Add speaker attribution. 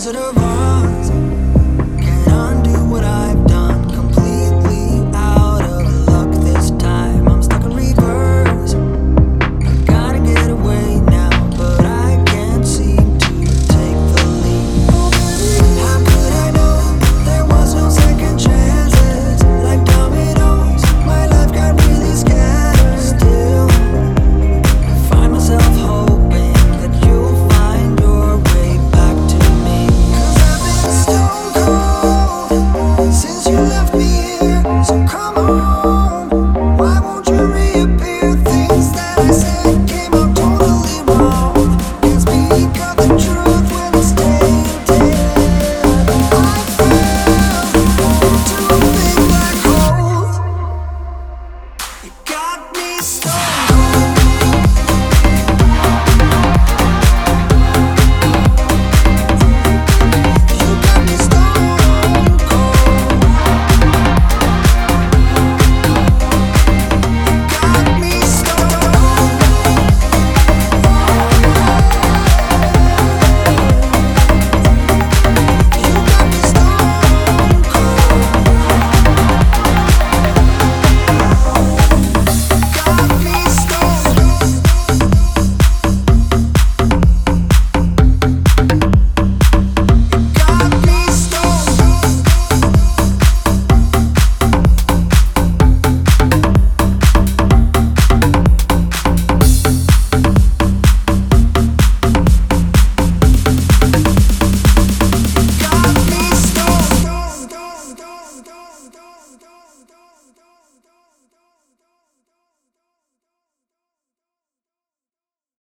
Speaker 1: stoned. Got me stop.